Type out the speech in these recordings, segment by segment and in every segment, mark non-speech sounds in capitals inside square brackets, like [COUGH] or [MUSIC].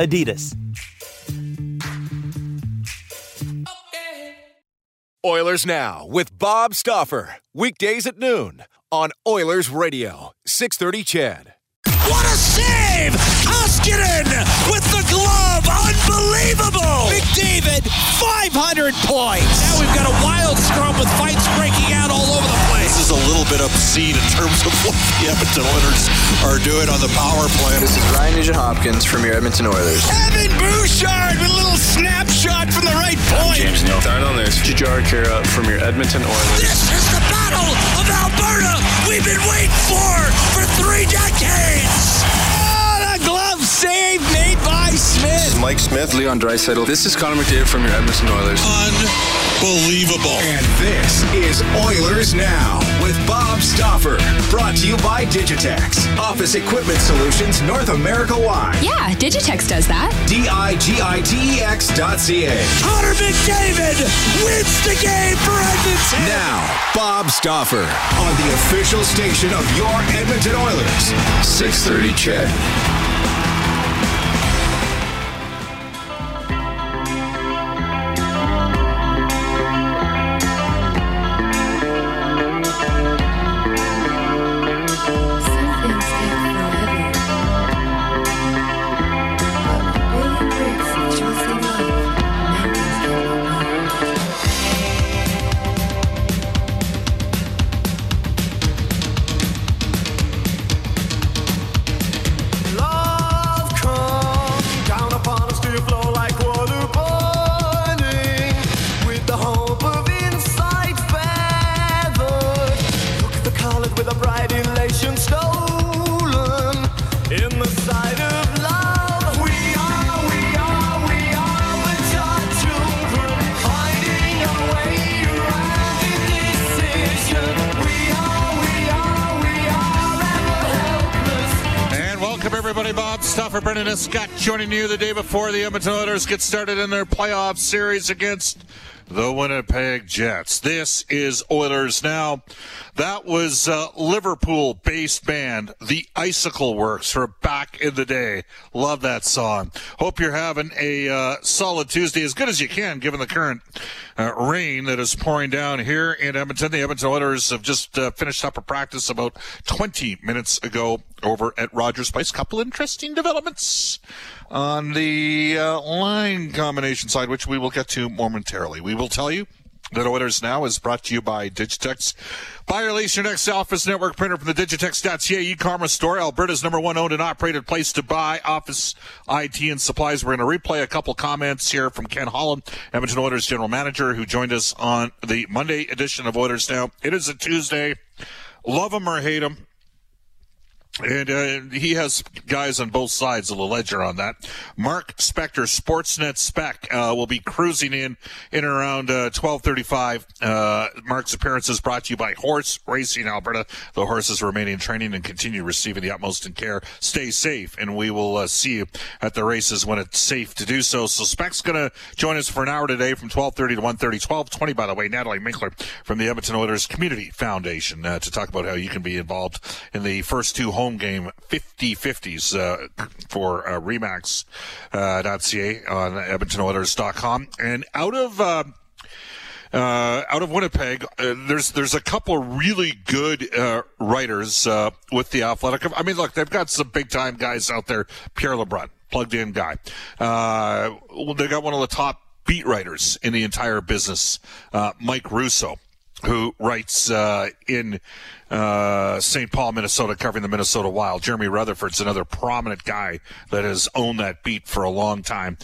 Adidas. Oilers Now with Bob Stauffer. Weekdays at noon on Oilers Radio, 630 Ched. What a save! Koskinen with the glove! Unbelievable! McDavid, 500 points! Now we've got a wild scrum with fights breaking out all over the place. This is a little bit obscene in terms of what the Edmonton Oilers are doing on the power play. This is Ryan Nugent Hopkins from your Edmonton Oilers. Evan Bouchard with a little snapshot from the right point. James Neal. Start on this. Jujhar Khaira from your Edmonton Oilers. This is the Battle of Alberta we've been waiting for for three decades. The save made by Smith. Mike Smith, Leon Draisaitl. This is Connor McDavid from your Edmonton Oilers. Unbelievable. And this is Oilers Now with Bob Stauffer. Brought to you by Digitex. Office Equipment Solutions North America wide. Yeah, Digitex does that. D I G I T E X dot C A. Connor McDavid wins the game for Edmonton. Now, Bob Stauffer on the official station of your Edmonton Oilers. 630 Ched. Scott joining you the day before the Edmonton Oilers get started in their playoff series against the Winnipeg Jets. This is Oilers Now. That was uh, Liverpool based band, The Icicle Works, for back in the day. Love that song. Hope you're having a uh, solid Tuesday, as good as you can, given the current uh, rain that is pouring down here in Edmonton. The Edmonton Oilers have just uh, finished up a practice about 20 minutes ago over at Rogers Place. Couple interesting developments on the uh, line combination side, which we will get to momentarily. We will tell you that Oilers Now is brought to you by Digitex. Buy or lease your next Office Network printer from the Digitex.ca e-commerce store, Alberta's number one owned and operated place to buy office IT and supplies. We're going to replay a couple comments here from Ken Holland, Edmonton Oilers general manager, who joined us on the Monday edition of Oilers Now. It is a Tuesday. Love him or hate him. And uh, he has guys on both sides of the ledger on that. Mark Spector, Sportsnet Spec, uh, will be cruising in in around uh, 12:35. Uh, Mark's appearance is brought to you by Horse Racing Alberta. The horses remain in training and continue receiving the utmost in care. Stay safe, and we will uh, see you at the races when it's safe to do so. So Spec's going to join us for an hour today from 12:30 to 1:30. 12:20, by the way. Natalie Minkler from the Edmonton Oilers Community Foundation uh, to talk about how you can be involved in the first two home game 50-50s uh, for uh, Remax.ca uh, on EdmontonOilers.com. And out of uh, uh, out of Winnipeg, uh, there's there's a couple really good uh, writers uh, with the Athletic. I mean, look, they've got some big time guys out there. Pierre LeBrun, plugged in guy. Uh, they got one of the top beat writers in the entire business, uh, Mike Russo, who writes uh, in uh, St. Paul, Minnesota, covering the Minnesota Wild. Jeremy Rutherford's another prominent guy that has owned that beat for a long time.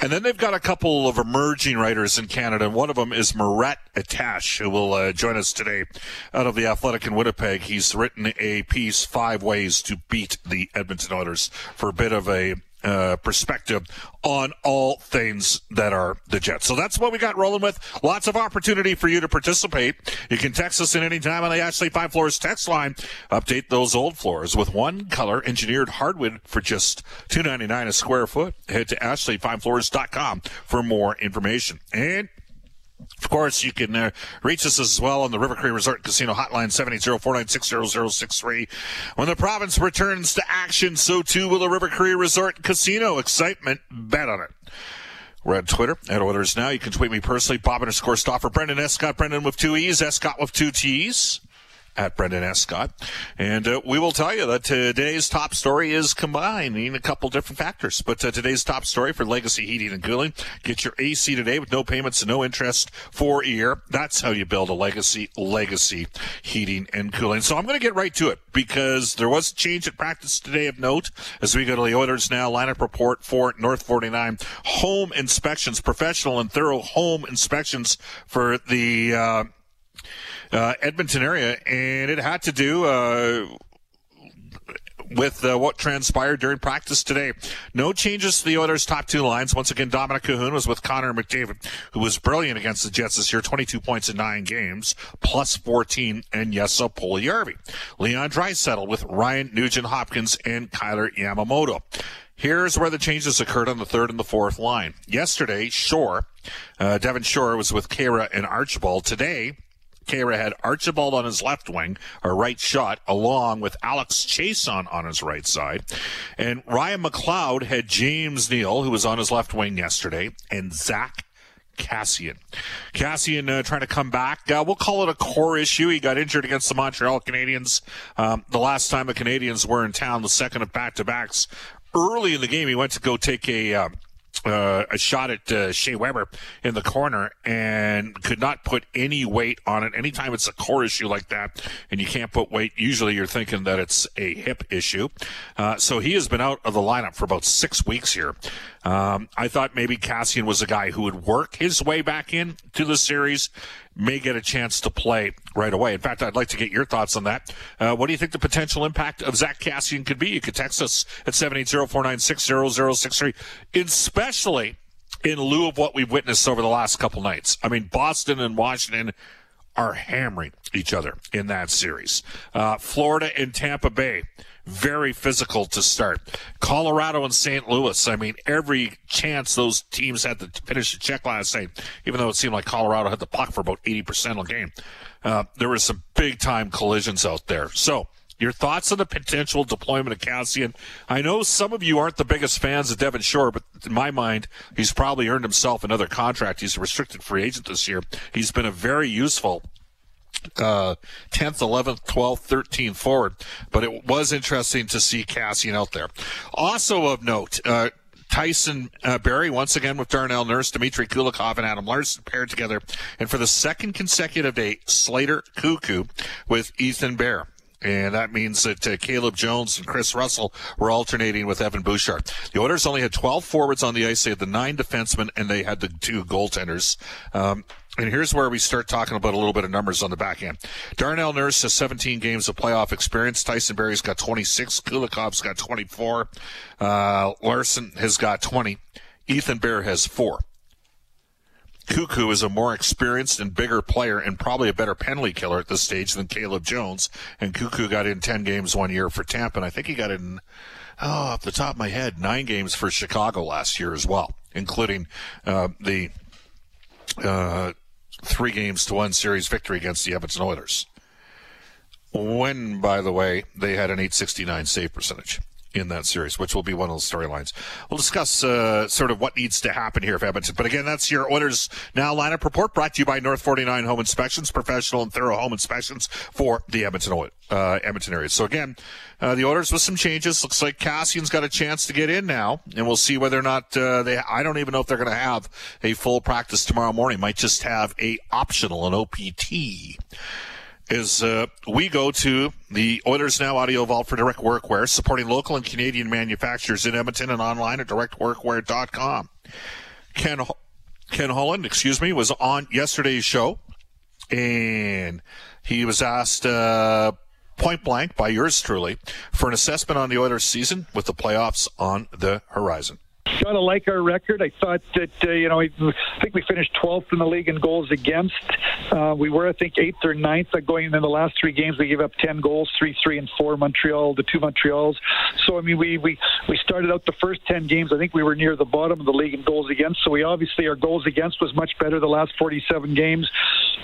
And then they've got a couple of emerging writers in Canada, one of them is Murat Ates, who will uh, join us today out of the Athletic in Winnipeg. He's written a piece, Five Ways to Beat the Edmonton Oilers, for a bit of a uh, perspective on all things that are the Jets. So that's what we got rolling with. Lots of opportunity for you to participate. You can text us at any time on the Ashley Fine Floors text line. Update those old floors with one color engineered hardwood for just two ninety nine a square foot. Head to ashleyfinefloors.com for more information. And of course, you can uh, reach us as well on the River Cree Resort Casino hotline 780-496-0063. When the province returns to action, so too will the River Cree Resort Casino. Excitement, bet on it. We're on Twitter at Oilers Now. You can tweet me personally, Bob underscore Stauffer, Brendan Escott, Brendan with two E's, Escott with two T's at Brendan Escott. And uh, we will tell you that today's top story is combining a couple different factors. But uh, today's top story for Legacy Heating and Cooling, get your AC today with no payments and no interest for a year. That's how you build a legacy, legacy heating and cooling. So I'm going to get right to it because there was a change at practice today of note as we go to the Oilers now lineup report for North 49 home inspections, professional and thorough home inspections for the, uh, uh, Edmonton area, and it had to do uh, with uh, what transpired during practice today. No changes to the Oilers' top two lines. Once again, Dominik Kahun was with Connor McDavid, who was brilliant against the Jets this year, 22 points in nine games, plus 14, and Jesse Puljujärvi. Leon Draisaitl with Ryan Nugent Hopkins and Kailer Yamamoto. Here's where the changes occurred on the third and the fourth line. Yesterday, Shore, uh, Devin Shore was with Khaira and Archibald. Today, Khaira had Archibald on his left wing, or right shot, along with Alex Chiasson on his right side. And Ryan McLeod had James Neal, who was on his left wing yesterday, and Zack Kassian. Kassian uh, trying to come back. Uh, we'll call it a core issue. He got injured against the Montreal Canadiens um, the last time the Canadiens were in town, the second of back to backs. Early in the game, he went to go take a. Uh, uh, a shot at uh, Shea Weber in the corner and could not put any weight on it. Anytime it's a core issue like that and you can't put weight, usually you're thinking that it's a hip issue. Uh, so he has been out of the lineup for about six weeks here. Um, I thought maybe Kassian was a guy who would work his way back in to the series, may get a chance to play right away. In fact, I'd like to get your thoughts on that. Uh, what do you think the potential impact of Zack Kassian could be? You could text us at 780-496-0063, especially in lieu of what we've witnessed over the last couple nights. I mean, Boston and Washington are hammering each other in that series. Uh, Florida and Tampa Bay very physical to start. Colorado and St. Louis. I mean, every chance those teams had to finish the check last night, even though it seemed like Colorado had the puck for about 80% of the game. Uh, there were some big time collisions out there. So, your thoughts on the potential deployment of Kassian? I know some of you aren't the biggest fans of Devin Shore, but in my mind, he's probably earned himself another contract. He's a restricted free agent this year. He's been a very useful uh, 10th, 11th, 12th, 13th forward. But it was interesting to see Kassian out there. Also of note, uh, Tyson uh, Barrie once again with Darnell Nurse, Dmitry Kulikov, and Adam Larsson paired together. And for the second consecutive day, Slater Koekkoek with Ethan Bear. And that means that uh, Caleb Jones and Kris Russell were alternating with Evan Bouchard. The Oilers only had 12 forwards on the ice. They had the nine defensemen and they had the two goaltenders. Um, and here's where we start talking about a little bit of numbers on the back end. Darnell Nurse has 17 games of playoff experience. Tyson Barrie's got 26. Kulikov's got 24. Uh, Larsson has got 20. Ethan Bear has four. Koekkoek is a more experienced and bigger player and probably a better penalty killer at this stage than Caleb Jones. And Koekkoek got in 10 games one year for Tampa, and I think he got in, oh, off the top of my head, nine games for Chicago last year as well, including uh, the uh, three games to one series victory against the Edmonton Oilers. When, by the way, they had an 869 save percentage in that series, which will be one of those storylines. We'll discuss uh, sort of what needs to happen here for Edmonton. But again, that's your Oilers Now lineup report brought to you by North 49 Home Inspections, professional and thorough home inspections for the Edmonton, uh, Edmonton area. So again, uh, the Oilers with some changes. Looks like Kassian's got a chance to get in now, and we'll see whether or not uh, they. I don't even know if they're going to have a full practice tomorrow morning. Might just have a optional, an OPT is uh, we go to the Oilers Now Audio Vault for Direct Workwear, supporting local and Canadian manufacturers in Edmonton and online at directworkwear.com. Ken Ken Holland, excuse me, was on yesterday's show, and he was asked uh, point blank by yours truly for an assessment on the Oilers season with the playoffs on the horizon. Kind of like our record. I thought that uh, you know I think we finished 12th in the league in goals against. Uh, we were I think eighth or ninth uh, going in the last three games. We gave up 10 goals, three, three, and four. Montreal, the two Montreals. So I mean we we we started out the first 10 games. I think we were near the bottom of the league in goals against. So we obviously our goals against was much better the last 47 games.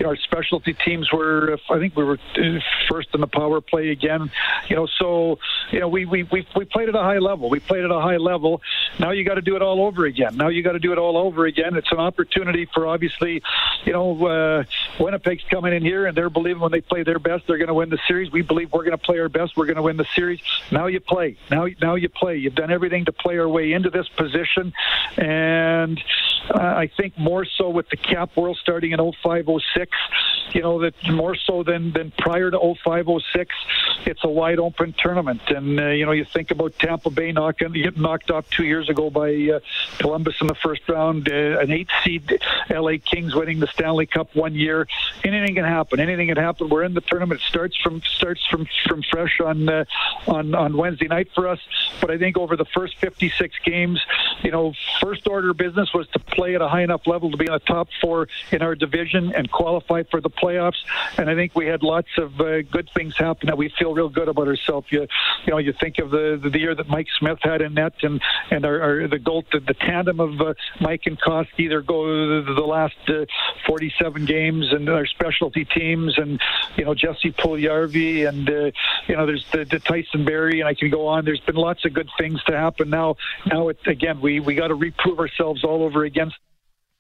Our specialty teams were I think we were uh, first in the power play again. You know, so you know we we we, we played at a high level. We played at a high level. Now you got to do it all over again. Now you got to do it all over again. It's an opportunity for obviously, you know, uh, Winnipeg's coming in here and they're believing when they play their best, they're going to win the series. We believe we're going to play our best. We're going to win the series. Now you play. Now, now you play. You've done everything to play our way into this position, and uh, I think more so with the cap world starting in 0506, you know, that more so than than prior to 0506, it's a wide open tournament, and uh, you know, you think about Tampa Bay knocking getting knocked off two years ago by uh, Columbus in the first round, uh, an eight seed LA Kings winning the Stanley Cup one year. Anything can happen. Anything can happen. We're in the tournament. It starts from starts from from fresh on uh, on on Wednesday night for us. But I think over the first 56 games, you know, first order business was to play at a high enough level to be in the top four in our division and qualify for the playoffs. And I think we had lots of uh, good things happen that we feel real good about ourselves. You, you know, you think of the the year that Mike Smith had in net and and our, our the goal the, the tandem of uh, Mike and Koski. Either go the, the last uh, 47 games and our specialty teams and you know Jesse Puljujarvi and uh, you know there's the, the Tyson Barrie and I can go on. There's been lots of good things to happen now. Now it again we we got to reprove ourselves all over again.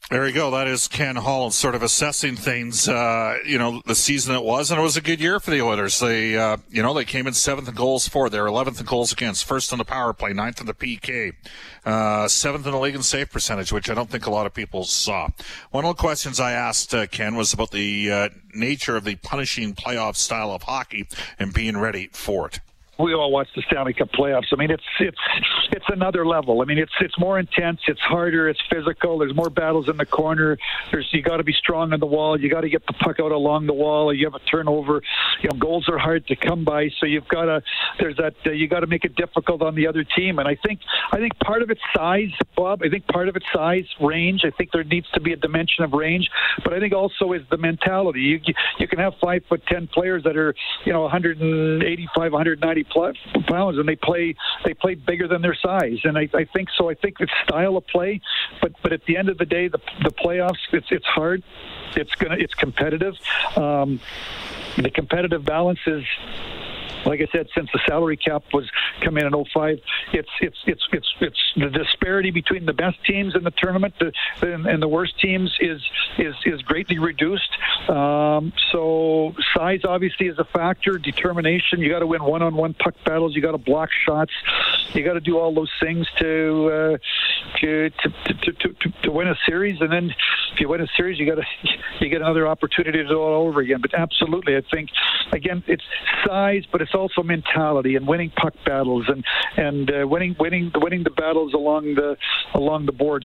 There you go. That is Ken Holland sort of assessing things, uh, you know, the season it was. And it was a good year for the Oilers. They, uh, you know, they came in seventh in goals for. They're 11th in goals against, first in the power play, ninth in the PK, uh, seventh in the league in save percentage, which I don't think a lot of people saw. One of the questions I asked uh, Ken was about the uh, nature of the punishing playoff style of hockey and being ready for it we all watch the Stanley Cup playoffs. I mean, it's it's it's another level. I mean, it's it's more intense, it's harder, it's physical. There's more battles in the corner. There's you got to be strong on the wall. You got to get the puck out along the wall. You have a turnover. You know, goals are hard to come by, so you've got to there's that uh, you got to make it difficult on the other team. And I think I think part of it's size, Bob. I think part of it's size, range. I think there needs to be a dimension of range, but I think also is the mentality. You you can have five foot ten players that are you know 185, 190 pounds, and they play they play bigger than their size. And I, I think so. I think it's style of play, but but at the end of the day, the the playoffs it's it's hard. It's gonna it's competitive. Um, the competitive balance is like I said, since the salary cap was come in in 05, it's it's it's it's it's the disparity between the best teams in the tournament the, and, and the worst teams is is is greatly reduced. Um, so size obviously is a factor. Determination. You got to win one-on-one puck battles. You got to block shots. You got to do all those things to, uh, to, to, to, to, to win a series. And then if you win a series, you got to you get another opportunity to do it all over again. But absolutely, I think again it's size, but it's also mentality and winning puck battles and and uh, winning winning winning the battles along the along the board.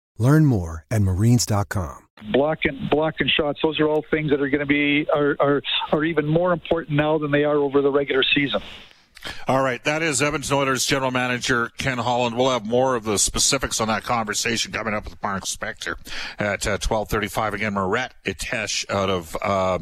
Learn more at marines.com. blocking blocking shots those are all things that are going to be are, are are even more important now than they are over the regular season All right, that is Evans Oilers general manager Ken Holland. We'll have more of the specifics on that conversation coming up with Mark Spector at uh, twelve thirty-five. Again, Murat Ates out of uh,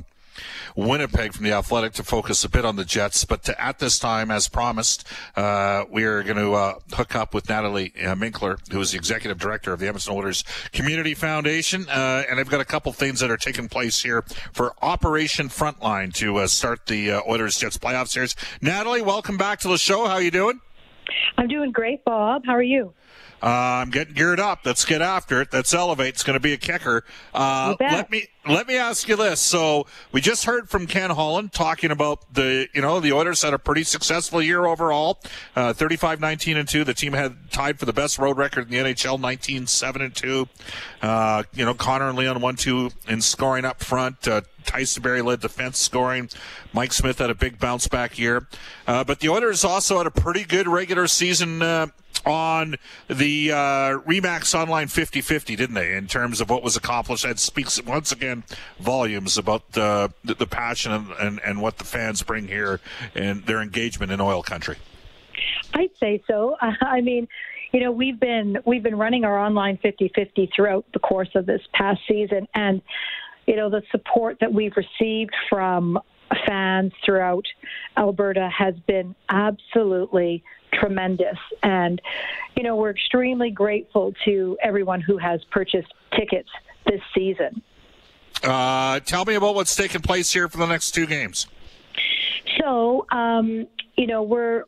Winnipeg from the Athletic to focus a bit on the Jets. But to, at this time, as promised, uh, we are going to uh, hook up with Natalie uh, Minkler, who is the executive director of the Edmonton Oilers Community Foundation. Uh, and I've got a couple things that are taking place here for Operation Frontline to uh, start the uh, Oilers Jets playoff series. Natalie, welcome back to the show. How are you doing? I'm doing great, Bob. How are you? Uh, I'm getting geared up. Let's get after it. That's elevate. It's going to be a kicker. Uh, let me let me ask you this. So we just heard from Ken Holland talking about the you know the Oilers had a pretty successful year overall, uh, 35 19 and two. The team had tied for the best road record in the NHL, 19 7 and two. Uh, you know Connor and Leon one two in scoring up front. Uh, Tyson Barrie led defense scoring. Mike Smith had a big bounce back year. Uh, but the Oilers also had a pretty good regular season uh, on the uh, Remax Online 50 50, didn't they, in terms of what was accomplished? That speaks once again volumes about the, the passion and, and, and what the fans bring here and their engagement in oil country. I'd say so. [LAUGHS] I mean, you know, we've been we've been running our online 50-50 throughout the course of this past season, and you know, the support that we've received from fans throughout Alberta has been absolutely tremendous. And, you know, we're extremely grateful to everyone who has purchased tickets this season. Uh, tell me about what's taking place here for the next two games. So, um, you know, we're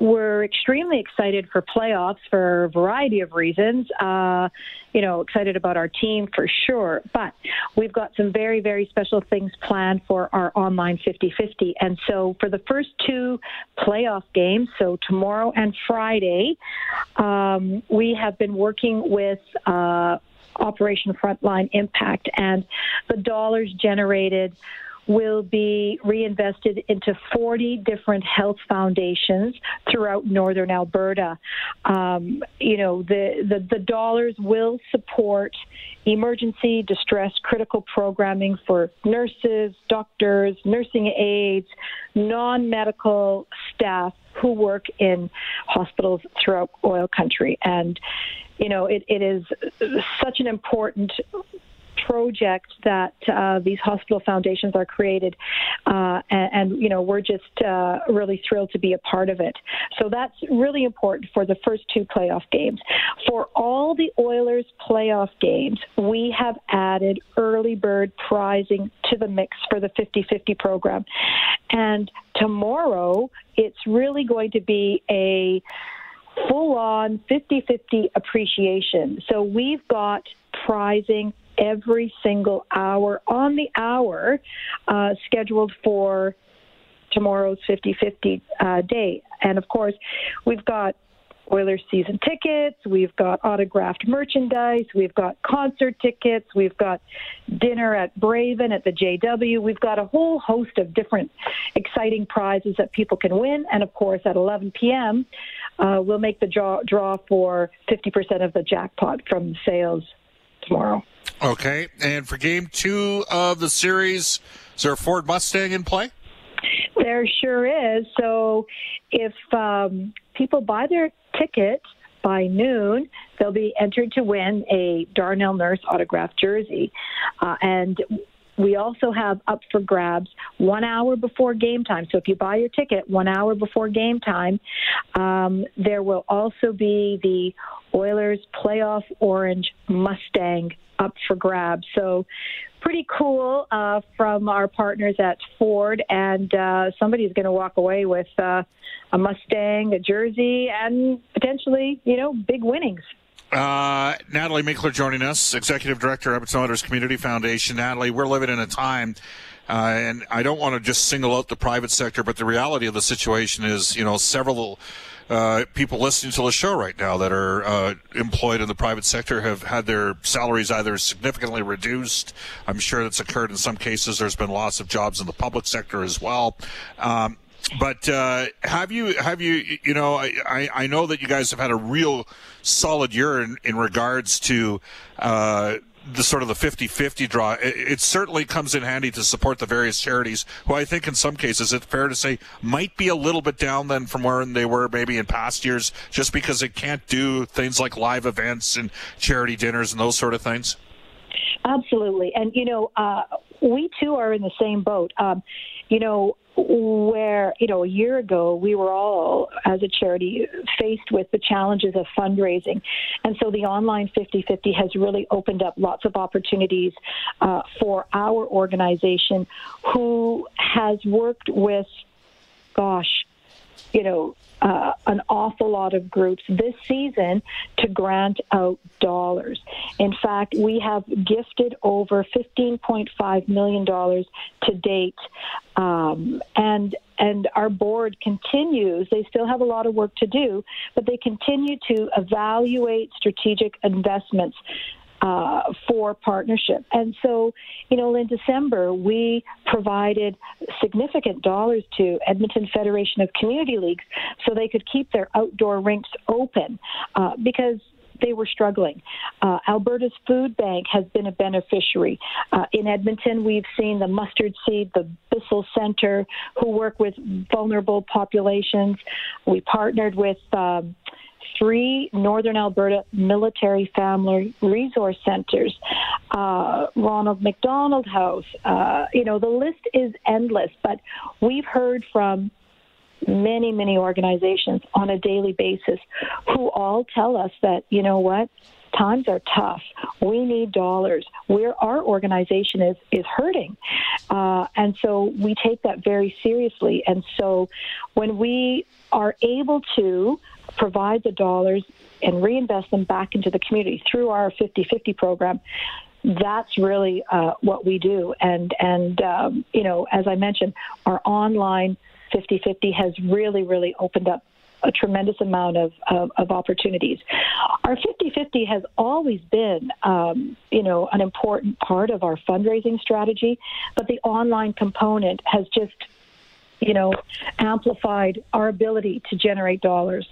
we're extremely excited for playoffs for a variety of reasons. Uh, you know, excited about our team for sure, but we've got some very, very special things planned for our online 50 50. And so for the first two playoff games, so tomorrow and Friday, um, we have been working with. Uh, Operation Frontline Impact, and the dollars generated will be reinvested into 40 different health foundations throughout northern Alberta. Um, you know, the, the, the dollars will support emergency, distress, critical programming for nurses, doctors, nursing aides, non medical staff who work in hospitals throughout oil country. And, you know, it, it is such an important project that uh, these hospital foundations are created, uh, and, and, you know we're just uh, really thrilled to be a part of it. So that's really important for the first two playoff games. For all the Oilers playoff games, we have added early bird prizing to the mix for the 50-50 program, and tomorrow it's really going to be a full on 50 50 appreciation. So we've got prizing every single hour on the hour uh, scheduled for tomorrow's 50 50 uh, day. And of course, we've got Oilers season tickets, we've got autographed merchandise, we've got concert tickets, we've got dinner at Braven at the JW, we've got a whole host of different exciting prizes that people can win. And of course, at 11 p.m., uh, we'll make the draw, draw for 50% of the jackpot from sales tomorrow. Okay, and for game two of the series, is there a Ford Mustang in play? There sure is. So if um, people buy their ticket by noon, they'll be entered to win a Darnell Nurse autographed jersey. Uh, and we also have up for grabs one hour before game time. So if you buy your ticket one hour before game time, um, there will also be the Oilers playoff orange Mustang up for grabs. So pretty cool uh, from our partners at Ford, and uh, somebody's going to walk away with uh, a Mustang, a jersey, and potentially, you know, big winnings. Uh, Natalie Minkler joining us, Executive Director, Edmonton Oilers Community Foundation. Natalie, we're living in a time, uh, and I don't want to just single out the private sector, but the reality of the situation is, you know, several uh, people listening to the show right now that are uh, employed in the private sector have had their salaries either significantly reduced. I'm sure that's occurred in some cases. There's been loss of jobs in the public sector as well. Um, but uh, have you have you you know I, I know that you guys have had a real solid year in, in regards to uh, the sort of the 50-50 draw. It, it, certainly comes in handy to support the various charities who I think in some cases it's fair to say might be a little bit down then from where they were maybe in past years just because it can't do things like live events and charity dinners and those sort of things. Absolutely. And, you know, uh, we too are in the same boat. Um, you know, where you know a year ago we were all as a charity faced with the challenges of fundraising. And so the online 50-50 has really opened up lots of opportunities uh, for our organization who has worked with gosh you know, uh, an awful lot of groups this season to grant out dollars. In fact, we have gifted over $15.5 million to date. Um, and and our board continues, they still have a lot of work to do, but they continue to evaluate strategic investments uh, for partnership. And so, you know, in December, we provided significant dollars to Edmonton Federation of Community Leagues so they could keep their outdoor rinks open uh, because they were struggling. Uh, Alberta's food bank has been a beneficiary. Uh, in Edmonton, we've seen the Mustard Seed, the Bissell Center, who work with vulnerable populations. We partnered with um, three Northern Alberta military family resource centers, uh, Ronald McDonald House. Uh, you know, the list is endless, but we've heard from many, many organizations on a daily basis who all tell us that, you know what, times are tough. We need dollars. Where our organization is is hurting, uh, and so we take that very seriously. And so when we are able to provide the dollars and reinvest them back into the community through our 50-50 program, that's really uh, what we do. And and um, you know, as I mentioned, our online 50-50 has really, really opened up a tremendous amount of, of, of opportunities. Our 50-50 has always been, um, you know, an important part of our fundraising strategy, but the online component has just, you know, amplified our ability to generate dollars.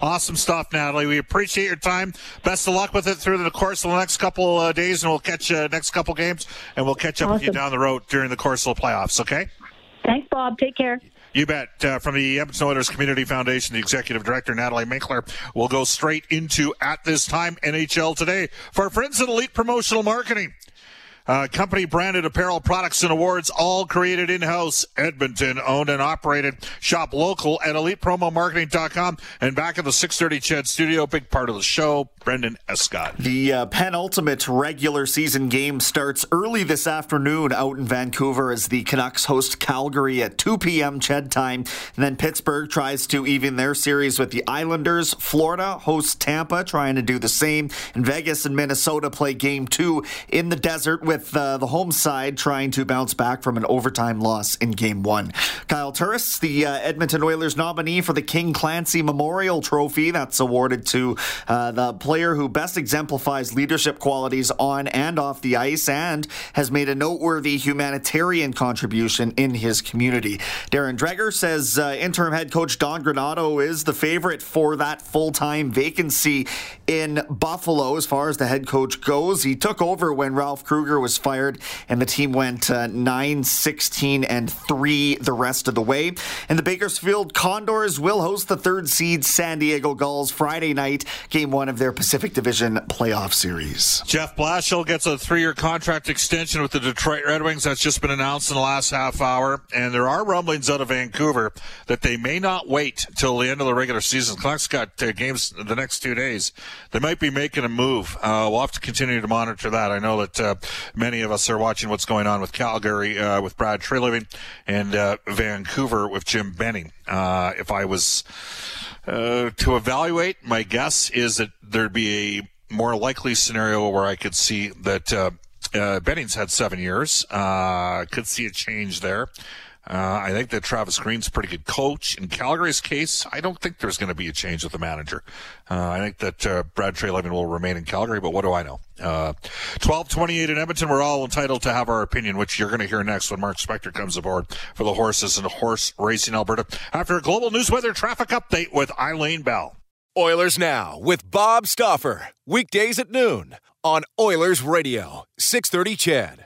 Awesome stuff, Natalie. We appreciate your time. Best of luck with it through the course of the next couple uh, days, and we'll catch you next couple games, and we'll catch up with you down the road during the course of the playoffs. Okay. Thanks, Bob. Take care. You bet. Uh, from the Edmonton Oilers Community Foundation, the executive director, Natalie Minkler, will go straight into at this time NHL today for our friends at Elite Promotional Marketing. Uh, company branded apparel products and awards, all created in house, Edmonton owned and operated. Shop local at elitepromomarketing.com. And back at the 630 Ched studio, big part of the show, Brendan Escott. The uh, penultimate regular season game starts early this afternoon out in Vancouver as the Canucks host Calgary at 2 p.m. Ched time. And then Pittsburgh tries to even their series with the Islanders. Florida hosts Tampa, trying to do the same. And Vegas and Minnesota play game two in the desert with uh, the home side trying to bounce back from an overtime loss in game one. Kyle Turris, the uh, Edmonton Oilers nominee for the King Clancy Memorial Trophy, that's awarded to uh, the player who best exemplifies leadership qualities on and off the ice and has made a noteworthy humanitarian contribution in his community. Darren Dreger says uh, interim head coach Don Granato is the favorite for that full time vacancy in Buffalo as far as the head coach goes. He took over when Ralph Krueger was fired and the team went uh, 9 16 and 3 the rest of the way. And the Bakersfield Condors will host the third seed San Diego Gulls Friday night, game one of their Pacific Division playoff series. Jeff Blashill gets a three-year contract extension with the Detroit Red Wings. That's just been announced in the last half hour, and there are rumblings out of Vancouver that they may not wait till the end of the regular season. Canucks got uh, games the next two days. They might be making a move. Uh, we'll have to continue to monitor that. I know that uh, many of us are watching what's going on with Calgary uh, with Brad Treliving and uh, Vancouver with Jim Benning. Uh, if I was uh, to evaluate, my guess is that there'd be a more likely scenario where I could see that uh, uh, Benning's had seven years. Uh, could see a change there. Uh, I think that Travis Green's a pretty good coach. In Calgary's case, I don't think there's going to be a change with the manager. Uh, I think that uh, Brad Treliving will remain in Calgary, but what do I know? Uh, 1228 in Edmonton, we're all entitled to have our opinion, which you're going to hear next when Mark Spector comes aboard for the horses and horse racing Alberta after a global news weather traffic update with Eileen Bell. Oilers Now with Bob Stauffer. Weekdays at noon on Oilers Radio, 630 Ched.